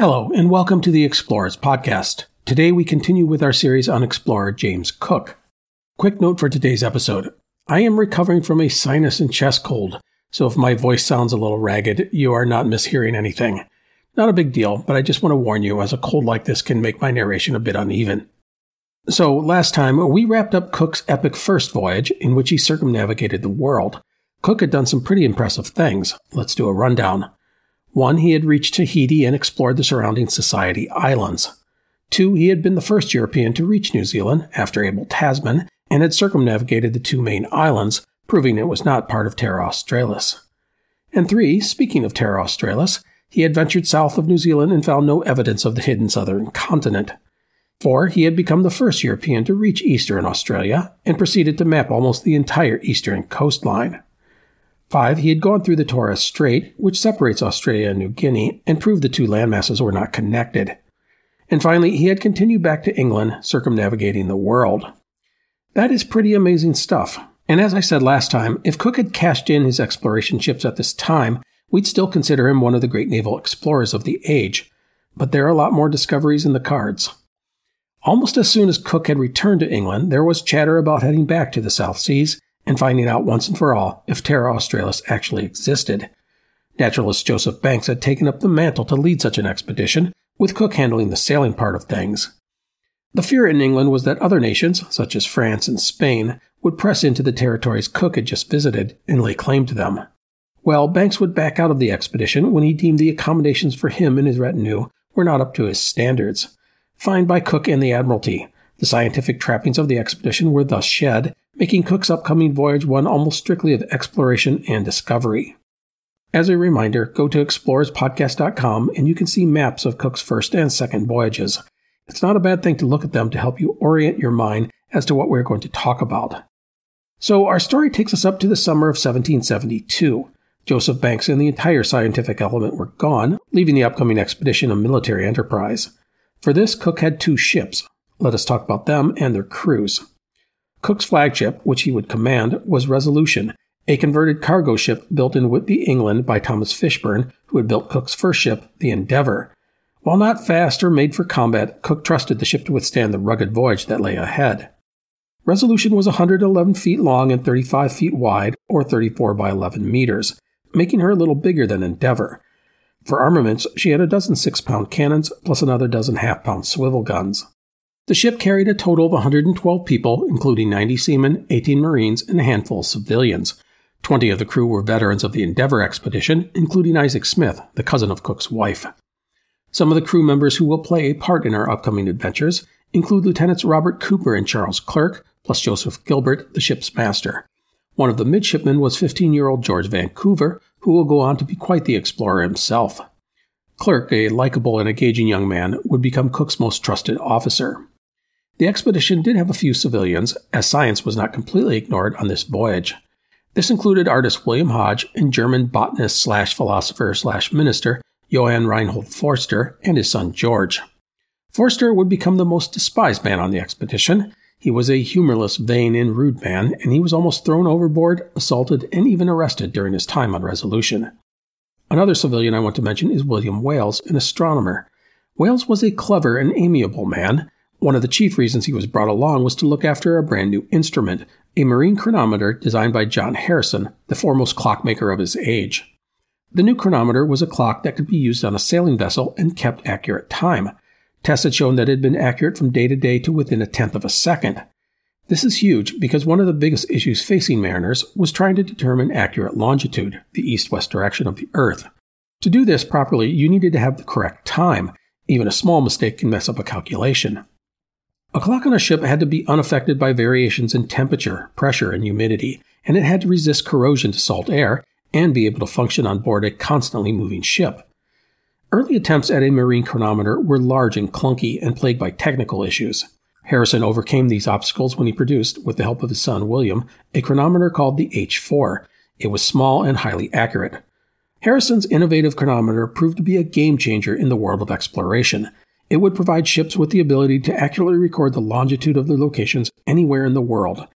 Hello, and welcome to the Explorers Podcast. Today we continue with our series on explorer James Cook. Quick note for today's episode I am recovering from a sinus and chest cold, so if my voice sounds a little ragged, you are not mishearing anything. Not a big deal, but I just want to warn you, as a cold like this can make my narration a bit uneven. So, last time we wrapped up Cook's epic first voyage, in which he circumnavigated the world. Cook had done some pretty impressive things. Let's do a rundown. One, he had reached Tahiti and explored the surrounding Society Islands. Two, he had been the first European to reach New Zealand after Abel Tasman and had circumnavigated the two main islands, proving it was not part of Terra Australis. And three, speaking of Terra Australis, he had ventured south of New Zealand and found no evidence of the hidden southern continent. Four, he had become the first European to reach eastern Australia and proceeded to map almost the entire eastern coastline. Five, he had gone through the Torres Strait, which separates Australia and New Guinea, and proved the two landmasses were not connected. And finally, he had continued back to England, circumnavigating the world. That is pretty amazing stuff. And as I said last time, if Cook had cashed in his exploration ships at this time, we'd still consider him one of the great naval explorers of the age. But there are a lot more discoveries in the cards. Almost as soon as Cook had returned to England, there was chatter about heading back to the South Seas and finding out once and for all if Terra Australis actually existed. Naturalist Joseph Banks had taken up the mantle to lead such an expedition, with Cook handling the sailing part of things. The fear in England was that other nations, such as France and Spain, would press into the territories Cook had just visited and lay claim to them. Well, Banks would back out of the expedition when he deemed the accommodations for him and his retinue were not up to his standards. Fined by Cook and the Admiralty, the scientific trappings of the expedition were thus shed, making Cook's upcoming voyage one almost strictly of exploration and discovery. As a reminder, go to explorerspodcast.com and you can see maps of Cook's first and second voyages. It's not a bad thing to look at them to help you orient your mind as to what we're going to talk about. So, our story takes us up to the summer of 1772. Joseph Banks and the entire scientific element were gone, leaving the upcoming expedition a military enterprise. For this, Cook had two ships. Let us talk about them and their crews. Cook's flagship, which he would command, was Resolution, a converted cargo ship built in Whitby, England by Thomas Fishburn, who had built Cook's first ship, the Endeavour. While not fast or made for combat, Cook trusted the ship to withstand the rugged voyage that lay ahead. Resolution was 111 feet long and 35 feet wide, or 34 by 11 meters, making her a little bigger than Endeavour. For armaments, she had a dozen six pound cannons, plus another dozen half pound swivel guns. The ship carried a total of 112 people, including 90 seamen, 18 Marines, and a handful of civilians. 20 of the crew were veterans of the Endeavour expedition, including Isaac Smith, the cousin of Cook's wife. Some of the crew members who will play a part in our upcoming adventures include Lieutenants Robert Cooper and Charles Clerke, plus Joseph Gilbert, the ship's master. One of the midshipmen was 15 year old George Vancouver, who will go on to be quite the explorer himself. Clerke, a likable and engaging young man, would become Cook's most trusted officer. The expedition did have a few civilians, as science was not completely ignored on this voyage. This included artist William Hodge and German botanist slash philosopher slash minister Johann Reinhold Forster and his son George. Forster would become the most despised man on the expedition. He was a humorless, vain, and rude man, and he was almost thrown overboard, assaulted, and even arrested during his time on Resolution. Another civilian I want to mention is William Wales, an astronomer. Wales was a clever and amiable man. One of the chief reasons he was brought along was to look after a brand new instrument, a marine chronometer designed by John Harrison, the foremost clockmaker of his age. The new chronometer was a clock that could be used on a sailing vessel and kept accurate time. Tests had shown that it had been accurate from day to day to within a tenth of a second. This is huge because one of the biggest issues facing mariners was trying to determine accurate longitude, the east west direction of the Earth. To do this properly, you needed to have the correct time. Even a small mistake can mess up a calculation. A clock on a ship had to be unaffected by variations in temperature, pressure, and humidity, and it had to resist corrosion to salt air and be able to function on board a constantly moving ship. Early attempts at a marine chronometer were large and clunky and plagued by technical issues. Harrison overcame these obstacles when he produced, with the help of his son William, a chronometer called the H4. It was small and highly accurate. Harrison's innovative chronometer proved to be a game changer in the world of exploration. It would provide ships with the ability to accurately record the longitude of their locations anywhere in the world.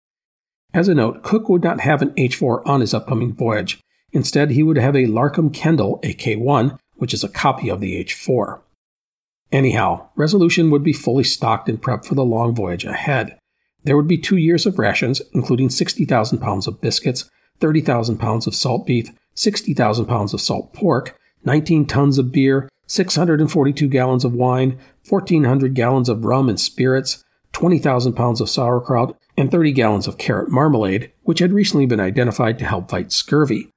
As a note, Cook would not have an H4 on his upcoming voyage. Instead, he would have a Larcum Kendall AK1, which is a copy of the H4. Anyhow, Resolution would be fully stocked and prepped for the long voyage ahead. There would be two years of rations, including 60,000 pounds of biscuits, 30,000 pounds of salt beef, 60,000 pounds of salt pork, 19 tons of beer, 642 gallons of wine, 1,400 gallons of rum and spirits, 20,000 pounds of sauerkraut, and 30 gallons of carrot marmalade, which had recently been identified to help fight scurvy.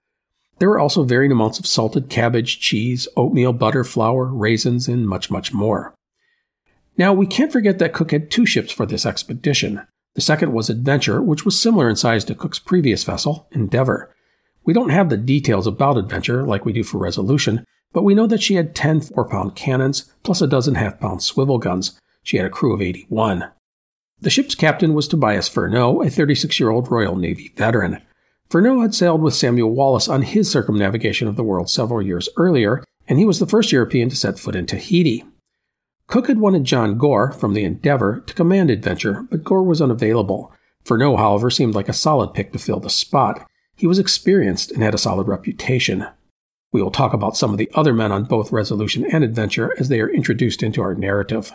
There were also varying amounts of salted cabbage, cheese, oatmeal, butter, flour, raisins, and much, much more. Now, we can't forget that Cook had two ships for this expedition. The second was Adventure, which was similar in size to Cook's previous vessel, Endeavour. We don't have the details about Adventure like we do for Resolution, but we know that she had 10 4 pound cannons, plus a dozen half pound swivel guns. She had a crew of 81. The ship's captain was Tobias Furneaux, a 36 year old Royal Navy veteran. Furneaux had sailed with Samuel Wallis on his circumnavigation of the world several years earlier, and he was the first European to set foot in Tahiti. Cook had wanted John Gore from the Endeavour to command Adventure, but Gore was unavailable. Furneaux, however, seemed like a solid pick to fill the spot. He was experienced and had a solid reputation. We will talk about some of the other men on both Resolution and Adventure as they are introduced into our narrative.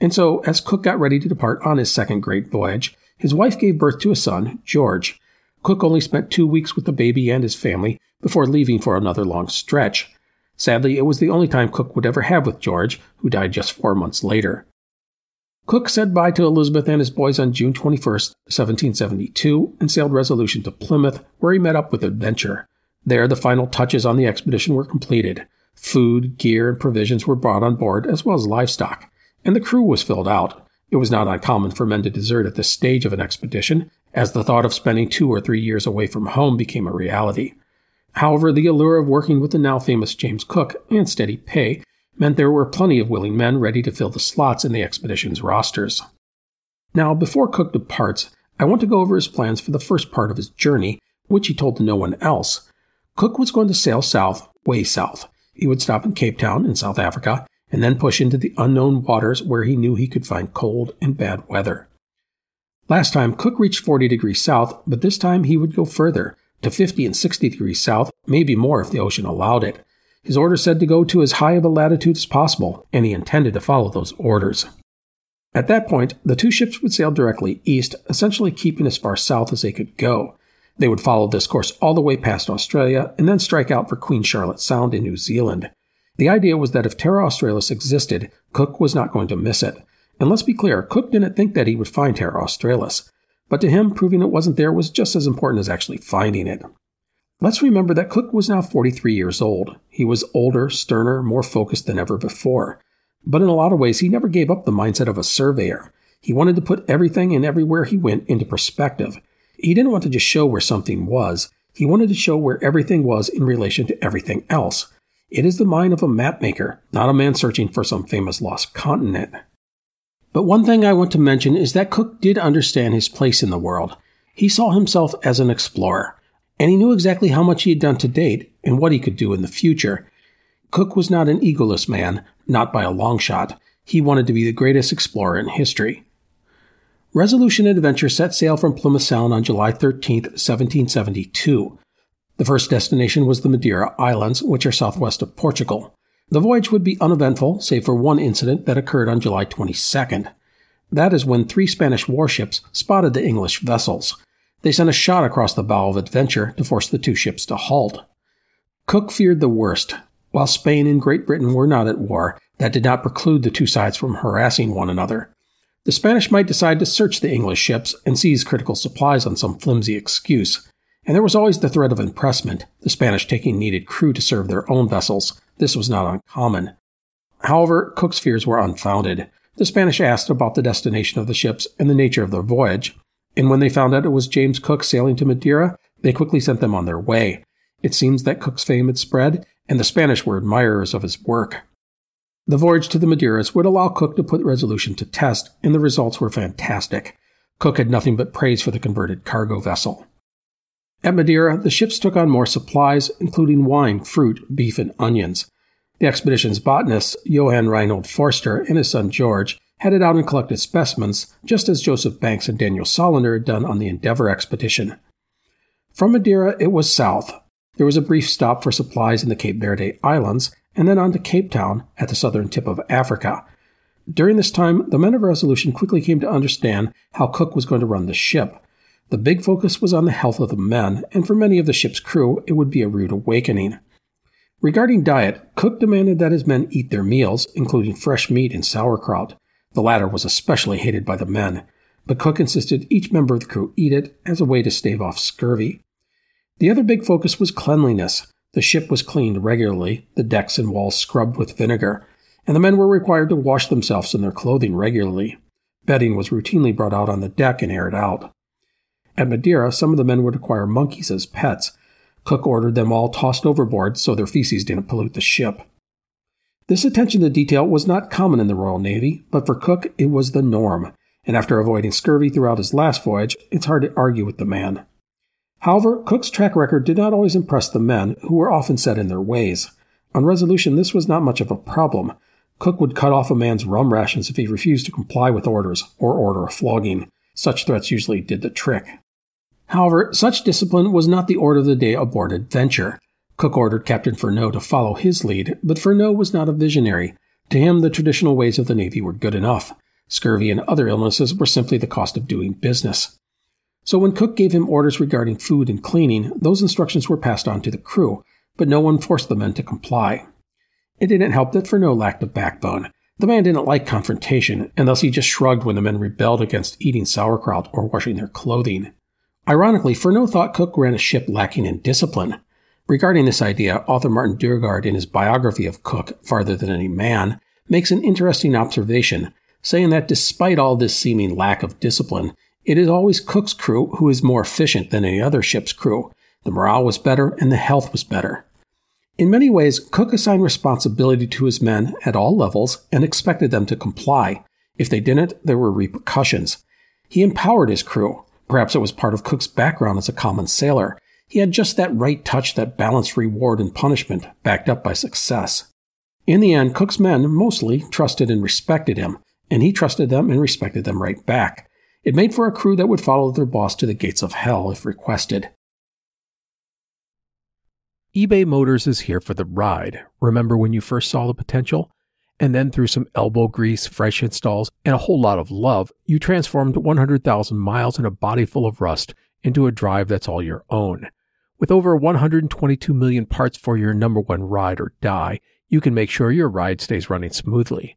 And so, as Cook got ready to depart on his second great voyage, his wife gave birth to a son, George. Cook only spent two weeks with the baby and his family before leaving for another long stretch. Sadly, it was the only time Cook would ever have with George, who died just four months later. Cook said bye to Elizabeth and his boys on June 21, 1772, and sailed Resolution to Plymouth, where he met up with Adventure. There, the final touches on the expedition were completed. Food, gear, and provisions were brought on board, as well as livestock, and the crew was filled out. It was not uncommon for men to desert at this stage of an expedition, as the thought of spending two or three years away from home became a reality. However, the allure of working with the now famous James Cook and steady pay meant there were plenty of willing men ready to fill the slots in the expedition's rosters. Now, before Cook departs, I want to go over his plans for the first part of his journey, which he told to no one else. Cook was going to sail south, way south. He would stop in Cape Town in South Africa and then push into the unknown waters where he knew he could find cold and bad weather. Last time, Cook reached 40 degrees south, but this time he would go further, to 50 and 60 degrees south, maybe more if the ocean allowed it. His order said to go to as high of a latitude as possible, and he intended to follow those orders. At that point, the two ships would sail directly east, essentially keeping as far south as they could go. They would follow this course all the way past Australia and then strike out for Queen Charlotte Sound in New Zealand. The idea was that if Terra Australis existed, Cook was not going to miss it. And let's be clear, Cook didn't think that he would find Terra Australis. But to him, proving it wasn't there was just as important as actually finding it. Let's remember that Cook was now 43 years old. He was older, sterner, more focused than ever before. But in a lot of ways, he never gave up the mindset of a surveyor. He wanted to put everything and everywhere he went into perspective. He didn't want to just show where something was. He wanted to show where everything was in relation to everything else. It is the mind of a mapmaker, not a man searching for some famous lost continent. But one thing I want to mention is that Cook did understand his place in the world. He saw himself as an explorer, and he knew exactly how much he had done to date and what he could do in the future. Cook was not an egoless man, not by a long shot. He wanted to be the greatest explorer in history. Resolution and Adventure set sail from Plymouth Sound on July 13, 1772. The first destination was the Madeira Islands, which are southwest of Portugal. The voyage would be uneventful, save for one incident that occurred on July 22nd. That is when three Spanish warships spotted the English vessels. They sent a shot across the bow of Adventure to force the two ships to halt. Cook feared the worst. While Spain and Great Britain were not at war, that did not preclude the two sides from harassing one another. The Spanish might decide to search the English ships and seize critical supplies on some flimsy excuse. And there was always the threat of impressment, the Spanish taking needed crew to serve their own vessels. This was not uncommon. However, Cook's fears were unfounded. The Spanish asked about the destination of the ships and the nature of their voyage, and when they found out it was James Cook sailing to Madeira, they quickly sent them on their way. It seems that Cook's fame had spread, and the Spanish were admirers of his work. The voyage to the Madeiras would allow Cook to put Resolution to test, and the results were fantastic. Cook had nothing but praise for the converted cargo vessel. At Madeira, the ships took on more supplies, including wine, fruit, beef, and onions. The expedition's botanist, Johann Reinhold Forster, and his son George, headed out and collected specimens, just as Joseph Banks and Daniel Solander had done on the Endeavour expedition. From Madeira, it was south. There was a brief stop for supplies in the Cape Verde Islands, and then on to Cape Town at the southern tip of Africa. During this time, the men of Resolution quickly came to understand how Cook was going to run the ship. The big focus was on the health of the men, and for many of the ship's crew, it would be a rude awakening. Regarding diet, Cook demanded that his men eat their meals, including fresh meat and sauerkraut. The latter was especially hated by the men, but Cook insisted each member of the crew eat it as a way to stave off scurvy. The other big focus was cleanliness. The ship was cleaned regularly, the decks and walls scrubbed with vinegar, and the men were required to wash themselves and their clothing regularly. Bedding was routinely brought out on the deck and aired out. At Madeira, some of the men would acquire monkeys as pets. Cook ordered them all tossed overboard so their feces didn't pollute the ship. This attention to detail was not common in the Royal Navy, but for Cook it was the norm, and after avoiding scurvy throughout his last voyage, it's hard to argue with the man. However, Cook's track record did not always impress the men, who were often set in their ways. On resolution, this was not much of a problem. Cook would cut off a man's rum rations if he refused to comply with orders or order a flogging. Such threats usually did the trick. However, such discipline was not the order of the day aboard Adventure. Cook ordered Captain Furneaux to follow his lead, but Furneaux was not a visionary. To him, the traditional ways of the Navy were good enough. Scurvy and other illnesses were simply the cost of doing business. So when Cook gave him orders regarding food and cleaning, those instructions were passed on to the crew, but no one forced the men to comply. It didn't help that Furneaux lacked a backbone. The man didn't like confrontation, and thus he just shrugged when the men rebelled against eating sauerkraut or washing their clothing. Ironically, Furneaux thought Cook ran a ship lacking in discipline. Regarding this idea, author Martin Dugard, in his biography of Cook, Farther Than Any Man, makes an interesting observation, saying that despite all this seeming lack of discipline, it is always Cook's crew who is more efficient than any other ship's crew. The morale was better and the health was better. In many ways, Cook assigned responsibility to his men at all levels and expected them to comply. If they didn't, there were repercussions. He empowered his crew. Perhaps it was part of Cook's background as a common sailor. He had just that right touch that balanced reward and punishment, backed up by success. In the end, Cook's men mostly trusted and respected him, and he trusted them and respected them right back. It made for a crew that would follow their boss to the gates of hell if requested. eBay Motors is here for the ride. Remember when you first saw the potential? And then through some elbow grease, fresh installs, and a whole lot of love, you transformed 100,000 miles and a body full of rust into a drive that's all your own. With over 122 million parts for your number one ride or die, you can make sure your ride stays running smoothly.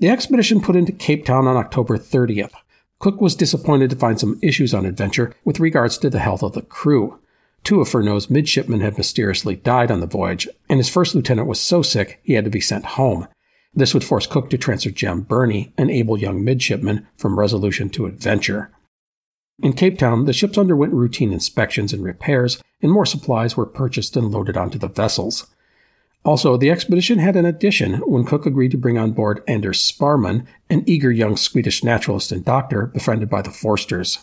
The expedition put into Cape Town on October 30th. Cook was disappointed to find some issues on Adventure with regards to the health of the crew. Two of Furneaux's midshipmen had mysteriously died on the voyage, and his first lieutenant was so sick he had to be sent home. This would force Cook to transfer Jem Burney, an able young midshipman, from Resolution to Adventure. In Cape Town, the ships underwent routine inspections and repairs, and more supplies were purchased and loaded onto the vessels. Also, the expedition had an addition when Cook agreed to bring on board Anders Sparrman, an eager young Swedish naturalist and doctor befriended by the Forsters.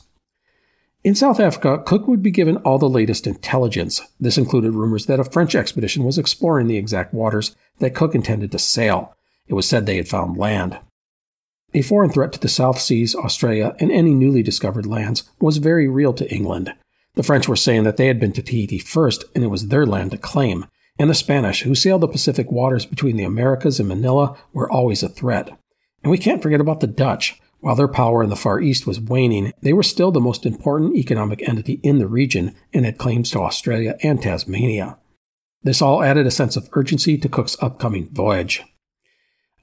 In South Africa, Cook would be given all the latest intelligence. This included rumors that a French expedition was exploring the exact waters that Cook intended to sail. It was said they had found land. A foreign threat to the South Seas, Australia, and any newly discovered lands was very real to England. The French were saying that they had been to Tahiti first, and it was their land to claim. And the Spanish, who sailed the Pacific waters between the Americas and Manila, were always a threat. And we can't forget about the Dutch. While their power in the Far East was waning, they were still the most important economic entity in the region and had claims to Australia and Tasmania. This all added a sense of urgency to Cook's upcoming voyage.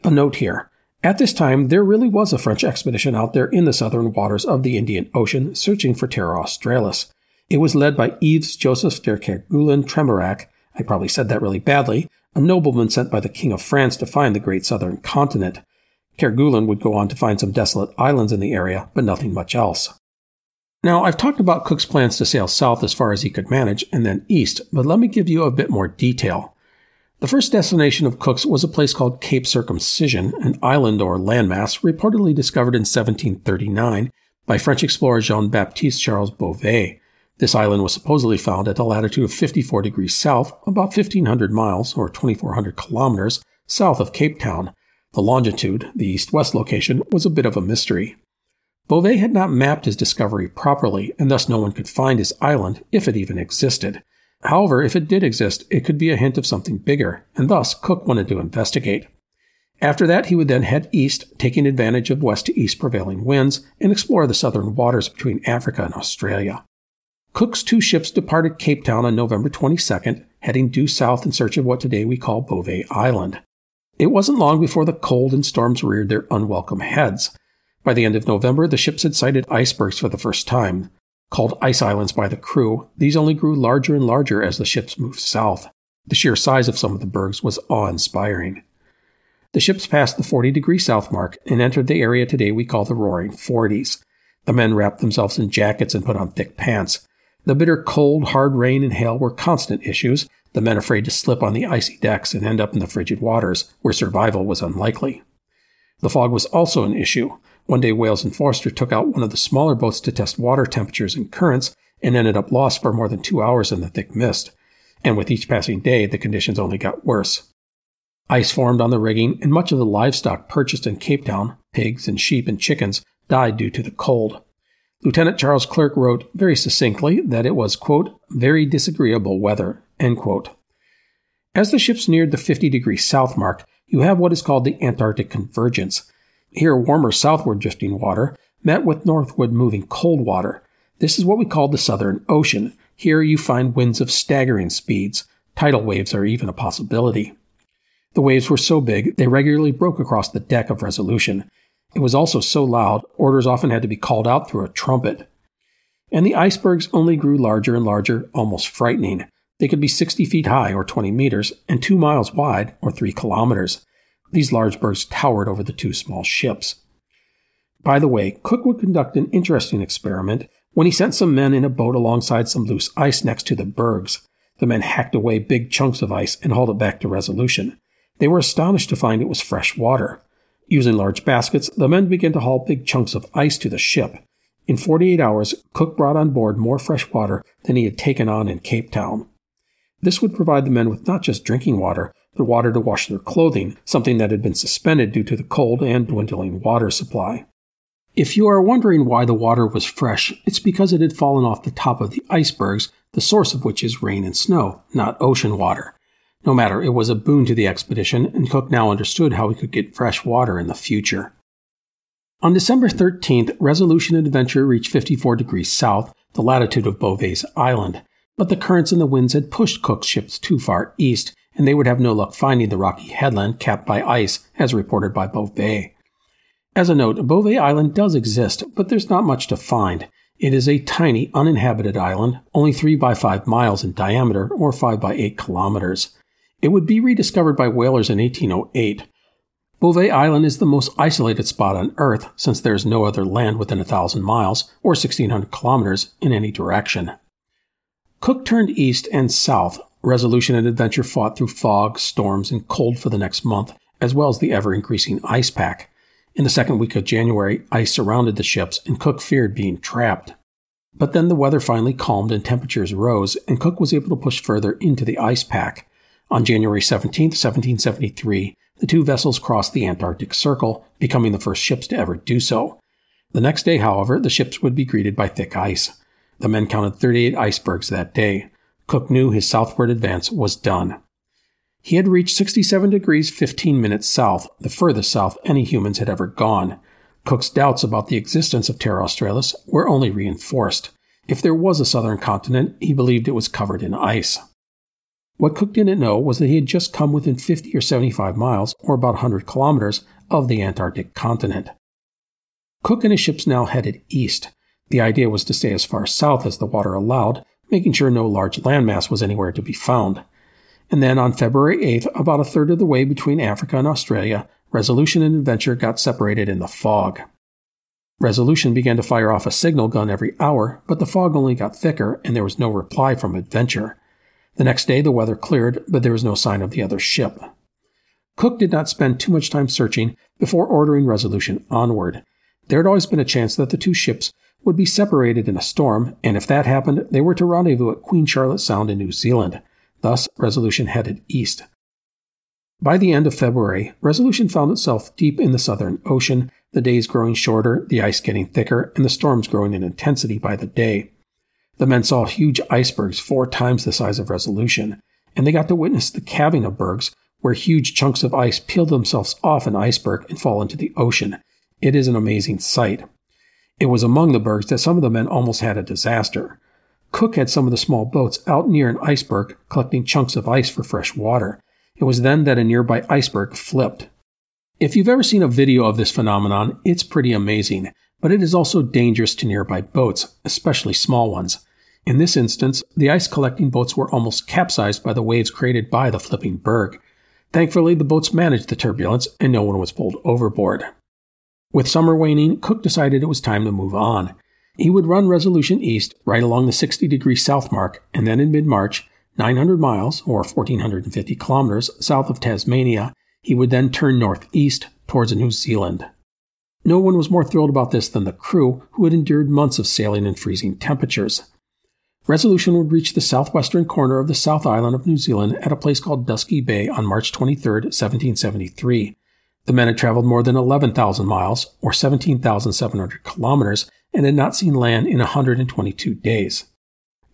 A note here. At this time, there really was a French expedition out there in the southern waters of the Indian Ocean searching for Terra Australis. It was led by Yves Joseph de Kerguelen Tremerac, I probably said that really badly, a nobleman sent by the King of France to find the great southern continent. Kerguelen would go on to find some desolate islands in the area, but nothing much else. Now, I've talked about Cook's plans to sail south as far as he could manage and then east, but let me give you a bit more detail. The first destination of Cook's was a place called Cape Circumcision, an island or landmass reportedly discovered in 1739 by French explorer Jean Baptiste Charles Bouvet. This island was supposedly found at a latitude of 54 degrees south, about 1,500 miles or 2,400 kilometers south of Cape Town, the longitude, the east west location, was a bit of a mystery. Bouvet had not mapped his discovery properly, and thus no one could find his island, if it even existed. However, if it did exist, it could be a hint of something bigger, and thus Cook wanted to investigate. After that, he would then head east, taking advantage of west to east prevailing winds, and explore the southern waters between Africa and Australia. Cook's two ships departed Cape Town on November 22nd, heading due south in search of what today we call Bouvet Island. It wasn't long before the cold and storms reared their unwelcome heads. By the end of November, the ships had sighted icebergs for the first time. Called ice islands by the crew, these only grew larger and larger as the ships moved south. The sheer size of some of the bergs was awe inspiring. The ships passed the 40 degree south mark and entered the area today we call the Roaring Forties. The men wrapped themselves in jackets and put on thick pants. The bitter cold, hard rain, and hail were constant issues, the men afraid to slip on the icy decks and end up in the frigid waters, where survival was unlikely. The fog was also an issue. One day, Wales and Forster took out one of the smaller boats to test water temperatures and currents and ended up lost for more than two hours in the thick mist. And with each passing day, the conditions only got worse. Ice formed on the rigging, and much of the livestock purchased in Cape Town, pigs and sheep and chickens, died due to the cold. Lieutenant Charles Clerke wrote very succinctly that it was, quote, very disagreeable weather, End quote. As the ships neared the 50 degree south mark, you have what is called the Antarctic convergence. Here, warmer southward drifting water met with northward moving cold water. This is what we call the Southern Ocean. Here you find winds of staggering speeds. Tidal waves are even a possibility. The waves were so big, they regularly broke across the deck of Resolution. It was also so loud, orders often had to be called out through a trumpet. And the icebergs only grew larger and larger, almost frightening. They could be 60 feet high, or 20 meters, and 2 miles wide, or 3 kilometers. These large bergs towered over the two small ships. By the way, Cook would conduct an interesting experiment when he sent some men in a boat alongside some loose ice next to the bergs. The men hacked away big chunks of ice and hauled it back to Resolution. They were astonished to find it was fresh water. Using large baskets, the men began to haul big chunks of ice to the ship. In 48 hours, Cook brought on board more fresh water than he had taken on in Cape Town. This would provide the men with not just drinking water, but water to wash their clothing, something that had been suspended due to the cold and dwindling water supply. If you are wondering why the water was fresh, it's because it had fallen off the top of the icebergs, the source of which is rain and snow, not ocean water. No matter, it was a boon to the expedition, and Cook now understood how he could get fresh water in the future. On December 13th, Resolution and Adventure reached 54 degrees south, the latitude of Bouvet's Island. But the currents and the winds had pushed Cook's ships too far east, and they would have no luck finding the rocky headland capped by ice, as reported by Bouvet. As a note, Bouvet Island does exist, but there's not much to find. It is a tiny, uninhabited island, only 3 by 5 miles in diameter, or 5 by 8 kilometers. It would be rediscovered by whalers in 1808. Bouvet Island is the most isolated spot on Earth since there is no other land within a thousand miles, or 1600 kilometers, in any direction. Cook turned east and south. Resolution and Adventure fought through fog, storms, and cold for the next month, as well as the ever increasing ice pack. In the second week of January, ice surrounded the ships, and Cook feared being trapped. But then the weather finally calmed and temperatures rose, and Cook was able to push further into the ice pack. On January 17, 1773, the two vessels crossed the Antarctic Circle, becoming the first ships to ever do so. The next day, however, the ships would be greeted by thick ice. The men counted 38 icebergs that day. Cook knew his southward advance was done. He had reached 67 degrees 15 minutes south, the furthest south any humans had ever gone. Cook's doubts about the existence of Terra Australis were only reinforced. If there was a southern continent, he believed it was covered in ice. What Cook didn't know was that he had just come within 50 or 75 miles, or about 100 kilometers, of the Antarctic continent. Cook and his ships now headed east. The idea was to stay as far south as the water allowed, making sure no large landmass was anywhere to be found. And then on February 8th, about a third of the way between Africa and Australia, Resolution and Adventure got separated in the fog. Resolution began to fire off a signal gun every hour, but the fog only got thicker and there was no reply from Adventure. The next day, the weather cleared, but there was no sign of the other ship. Cook did not spend too much time searching before ordering Resolution onward. There had always been a chance that the two ships would be separated in a storm, and if that happened, they were to rendezvous at Queen Charlotte Sound in New Zealand. Thus, Resolution headed east. By the end of February, Resolution found itself deep in the Southern Ocean, the days growing shorter, the ice getting thicker, and the storms growing in intensity by the day. The men saw huge icebergs four times the size of Resolution, and they got to witness the calving of bergs, where huge chunks of ice peel themselves off an iceberg and fall into the ocean. It is an amazing sight. It was among the bergs that some of the men almost had a disaster. Cook had some of the small boats out near an iceberg collecting chunks of ice for fresh water. It was then that a nearby iceberg flipped. If you've ever seen a video of this phenomenon, it's pretty amazing but it is also dangerous to nearby boats, especially small ones. In this instance, the ice collecting boats were almost capsized by the waves created by the flipping berg. Thankfully, the boats managed the turbulence and no one was pulled overboard. With summer waning, Cook decided it was time to move on. He would run Resolution east right along the 60 degree south mark, and then in mid March, 900 miles, or 1450 kilometers, south of Tasmania, he would then turn northeast towards New Zealand. No one was more thrilled about this than the crew, who had endured months of sailing in freezing temperatures. Resolution would reach the southwestern corner of the South Island of New Zealand at a place called Dusky Bay on March 23, 1773. The men had traveled more than 11,000 miles, or 17,700 kilometers, and had not seen land in 122 days.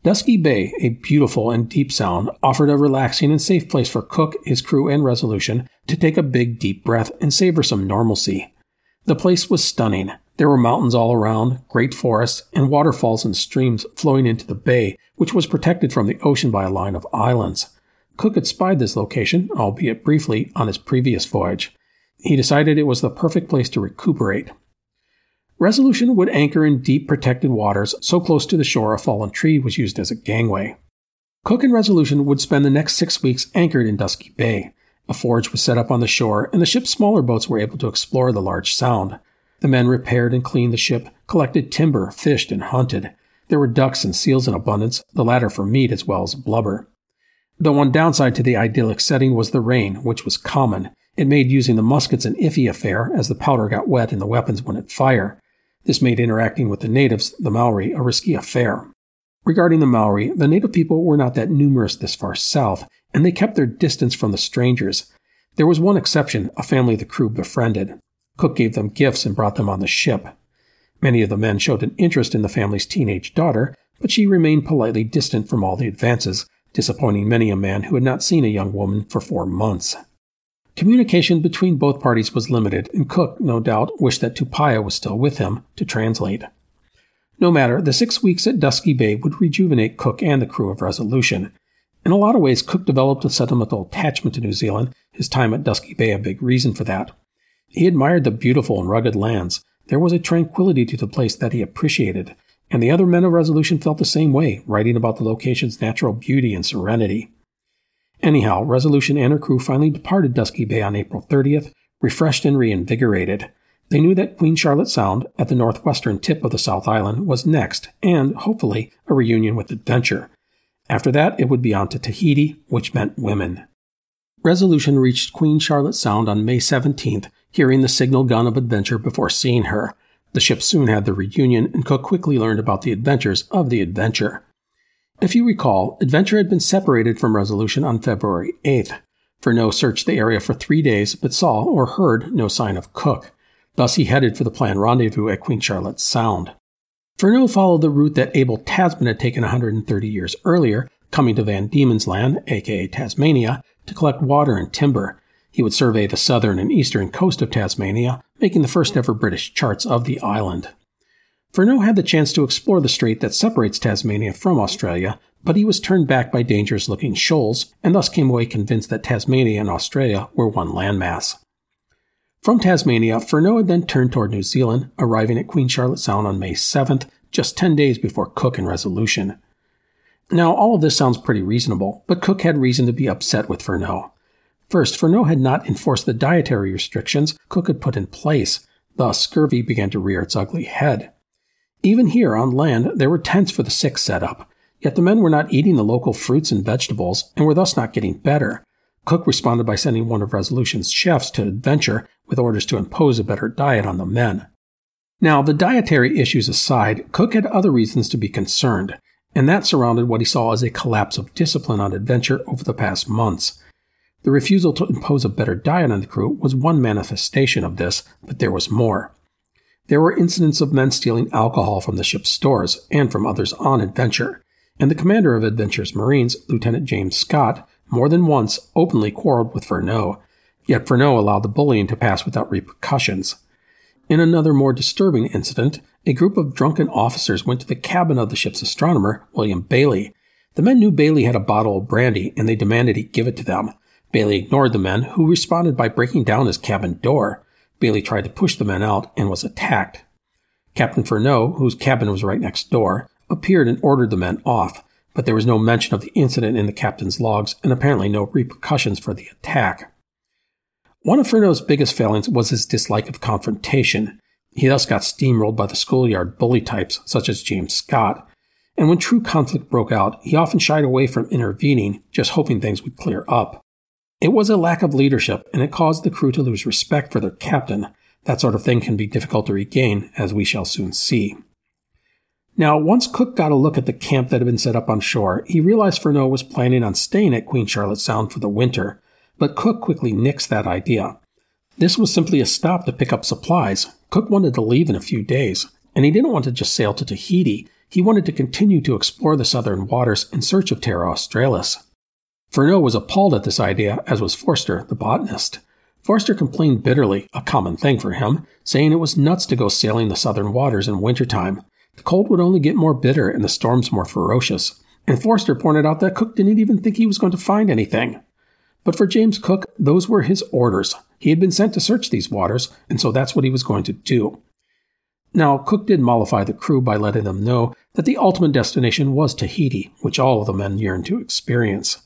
Dusky Bay, a beautiful and deep sound, offered a relaxing and safe place for Cook, his crew, and Resolution to take a big, deep breath and savor some normalcy. The place was stunning. There were mountains all around, great forests, and waterfalls and streams flowing into the bay, which was protected from the ocean by a line of islands. Cook had spied this location, albeit briefly, on his previous voyage. He decided it was the perfect place to recuperate. Resolution would anchor in deep protected waters so close to the shore a fallen tree was used as a gangway. Cook and Resolution would spend the next six weeks anchored in Dusky Bay. A forge was set up on the shore, and the ship's smaller boats were able to explore the large sound. The men repaired and cleaned the ship, collected timber, fished, and hunted. There were ducks and seals in abundance, the latter for meat as well as blubber. The one downside to the idyllic setting was the rain, which was common. It made using the muskets an iffy affair, as the powder got wet and the weapons wouldn't fire. This made interacting with the natives, the Maori, a risky affair. Regarding the Maori, the native people were not that numerous this far south, and they kept their distance from the strangers. There was one exception, a family the crew befriended. Cook gave them gifts and brought them on the ship. Many of the men showed an interest in the family's teenage daughter, but she remained politely distant from all the advances, disappointing many a man who had not seen a young woman for four months. Communication between both parties was limited, and Cook, no doubt, wished that Tupaia was still with him to translate. No matter, the six weeks at Dusky Bay would rejuvenate Cook and the crew of Resolution. In a lot of ways, Cook developed a sentimental attachment to New Zealand, his time at Dusky Bay a big reason for that. He admired the beautiful and rugged lands. There was a tranquility to the place that he appreciated, and the other men of Resolution felt the same way, writing about the location's natural beauty and serenity. Anyhow, Resolution and her crew finally departed Dusky Bay on April 30th, refreshed and reinvigorated. They knew that Queen Charlotte Sound, at the northwestern tip of the South Island, was next, and, hopefully, a reunion with Adventure. After that, it would be on to Tahiti, which meant women. Resolution reached Queen Charlotte Sound on May 17th, hearing the signal gun of Adventure before seeing her. The ship soon had the reunion, and Cook quickly learned about the adventures of the Adventure. If you recall, Adventure had been separated from Resolution on February 8th. Furneaux searched the area for three days, but saw or heard no sign of Cook. Thus, he headed for the planned rendezvous at Queen Charlotte Sound. Furneaux followed the route that Abel Tasman had taken 130 years earlier, coming to Van Diemen's Land, aka Tasmania, to collect water and timber. He would survey the southern and eastern coast of Tasmania, making the first ever British charts of the island. Furneaux had the chance to explore the strait that separates Tasmania from Australia, but he was turned back by dangerous looking shoals, and thus came away convinced that Tasmania and Australia were one landmass. From Tasmania, Furneaux then turned toward New Zealand, arriving at Queen Charlotte Sound on May 7th, just 10 days before Cook and Resolution. Now, all of this sounds pretty reasonable, but Cook had reason to be upset with Furneaux. First, Furneaux had not enforced the dietary restrictions Cook had put in place, thus scurvy began to rear its ugly head. Even here on land, there were tents for the sick set up, yet the men were not eating the local fruits and vegetables and were thus not getting better. Cook responded by sending one of Resolution's chefs to Adventure with orders to impose a better diet on the men. Now, the dietary issues aside, Cook had other reasons to be concerned, and that surrounded what he saw as a collapse of discipline on Adventure over the past months. The refusal to impose a better diet on the crew was one manifestation of this, but there was more. There were incidents of men stealing alcohol from the ship's stores and from others on Adventure, and the commander of Adventure's Marines, Lieutenant James Scott, more than once openly quarreled with Furneaux, yet Furneaux allowed the bullying to pass without repercussions. In another more disturbing incident, a group of drunken officers went to the cabin of the ship's astronomer, William Bayly. The men knew Bayly had a bottle of brandy and they demanded he give it to them. Bayly ignored the men, who responded by breaking down his cabin door. Bayly tried to push the men out and was attacked. Captain Furneaux, whose cabin was right next door, appeared and ordered the men off, but there was no mention of the incident in the captain's logs and apparently no repercussions for the attack. One of Furneaux's biggest failings was his dislike of confrontation. He thus got steamrolled by the schoolyard bully types such as James Scott, and when true conflict broke out, he often shied away from intervening, just hoping things would clear up. It was a lack of leadership, and it caused the crew to lose respect for their captain. That sort of thing can be difficult to regain, as we shall soon see. Now, once Cook got a look at the camp that had been set up on shore, he realized Furneaux was planning on staying at Queen Charlotte Sound for the winter, but Cook quickly nixed that idea. This was simply a stop to pick up supplies. Cook wanted to leave in a few days, and he didn't want to just sail to Tahiti. He wanted to continue to explore the southern waters in search of Terra Australis. Furneaux was appalled at this idea, as was Forster, the botanist. Forster complained bitterly, a common thing for him, saying it was nuts to go sailing the southern waters in wintertime. The cold would only get more bitter and the storms more ferocious. And Forster pointed out that Cook didn't even think he was going to find anything. But for James Cook, those were his orders. He had been sent to search these waters, and so that's what he was going to do. Now, Cook did mollify the crew by letting them know that the ultimate destination was Tahiti, which all of the men yearned to experience.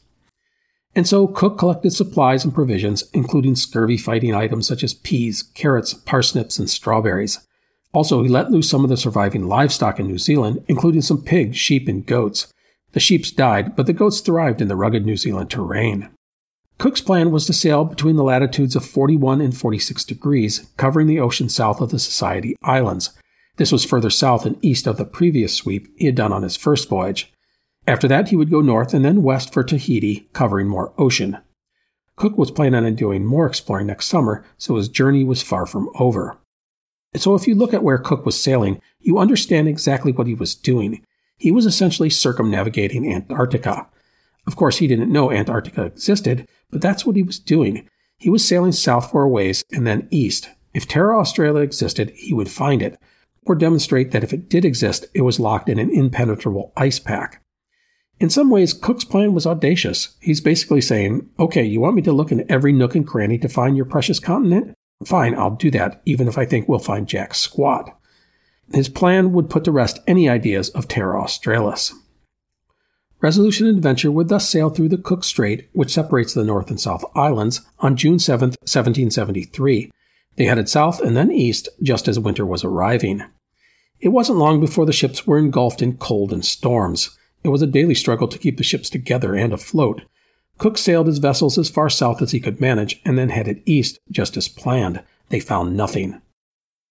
And so Cook collected supplies and provisions, including scurvy fighting items such as peas, carrots, parsnips, and strawberries. Also, he let loose some of the surviving livestock in New Zealand, including some pigs, sheep, and goats. The sheep died, but the goats thrived in the rugged New Zealand terrain. Cook's plan was to sail between the latitudes of 41 and 46 degrees, covering the ocean south of the Society Islands. This was further south and east of the previous sweep he had done on his first voyage. After that, he would go north and then west for Tahiti, covering more ocean. Cook was planning on doing more exploring next summer, so his journey was far from over. So if you look at where Cook was sailing, you understand exactly what he was doing. He was essentially circumnavigating Antarctica. Of course, he didn't know Antarctica existed, but that's what he was doing. He was sailing south for a ways and then east. If Terra Australia existed, he would find it, or demonstrate that if it did exist, it was locked in an impenetrable ice pack. In some ways, Cook's plan was audacious. He's basically saying, okay, you want me to look in every nook and cranny to find your precious continent? Fine, I'll do that, even if I think we'll find Jack's squat. His plan would put to rest any ideas of Terra Australis. Resolution and Adventure would thus sail through the Cook Strait, which separates the North and South Islands, on June 7, 1773. They headed south and then east just as winter was arriving. It wasn't long before the ships were engulfed in cold and storms. It was a daily struggle to keep the ships together and afloat. Cook sailed his vessels as far south as he could manage and then headed east just as planned. They found nothing.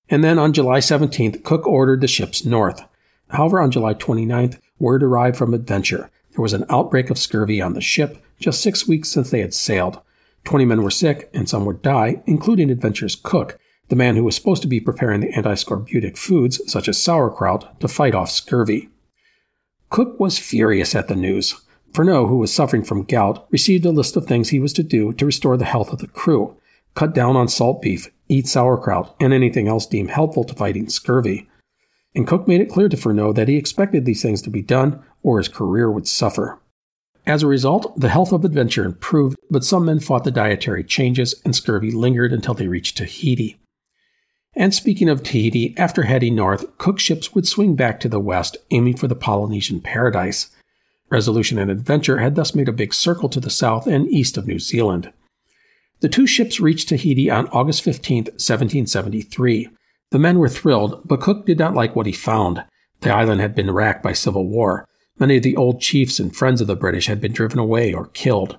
And then on July 17th, Cook ordered the ships north. However, on July 29th, word arrived from Adventure. There was an outbreak of scurvy on the ship just six weeks since they had sailed. Twenty men were sick, and some would die, including Adventure's cook, the man who was supposed to be preparing the antiscorbutic foods, such as sauerkraut, to fight off scurvy. Cook was furious at the news. Furneaux, who was suffering from gout, received a list of things he was to do to restore the health of the crew cut down on salt beef, eat sauerkraut, and anything else deemed helpful to fighting scurvy. And Cook made it clear to Furneaux that he expected these things to be done, or his career would suffer. As a result, the health of Adventure improved, but some men fought the dietary changes, and scurvy lingered until they reached Tahiti. And speaking of Tahiti, after heading north, Cook's ships would swing back to the west, aiming for the Polynesian paradise. Resolution and Adventure had thus made a big circle to the south and east of New Zealand. The two ships reached Tahiti on August 15, 1773. The men were thrilled, but Cook did not like what he found. The island had been racked by civil war. Many of the old chiefs and friends of the British had been driven away or killed.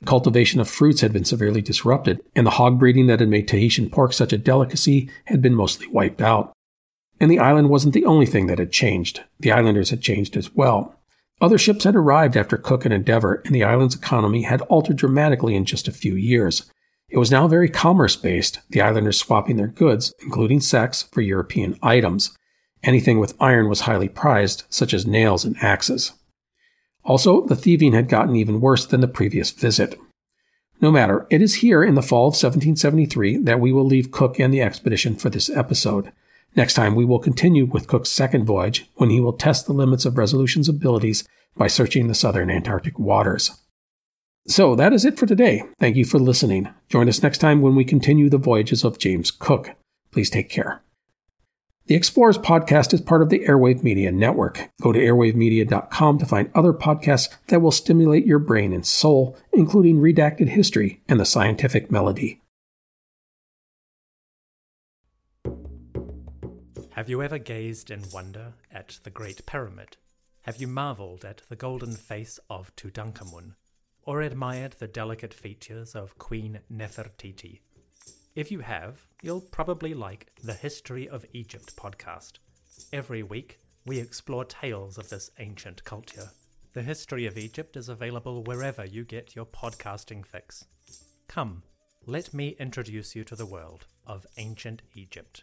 The cultivation of fruits had been severely disrupted, and the hog breeding that had made Tahitian pork such a delicacy had been mostly wiped out. And the island wasn't the only thing that had changed. The islanders had changed as well. Other ships had arrived after Cook and Endeavour, and the island's economy had altered dramatically in just a few years. It was now very commerce based, the islanders swapping their goods, including sex, for European items. Anything with iron was highly prized, such as nails and axes. Also, the thieving had gotten even worse than the previous visit. No matter, it is here in the fall of 1773 that we will leave Cook and the expedition for this episode. Next time, we will continue with Cook's second voyage when he will test the limits of Resolution's abilities by searching the southern Antarctic waters. So that is it for today. Thank you for listening. Join us next time when we continue the voyages of James Cook. Please take care. The Explorers podcast is part of the Airwave Media Network. Go to airwavemedia.com to find other podcasts that will stimulate your brain and soul, including Redacted History and The Scientific Melody. Have you ever gazed in wonder at the Great Pyramid? Have you marveled at the golden face of Tutankhamun? Or admired the delicate features of Queen Nefertiti? If you have, you'll probably like the History of Egypt podcast. Every week, we explore tales of this ancient culture. The History of Egypt is available wherever you get your podcasting fix. Come, let me introduce you to the world of ancient Egypt.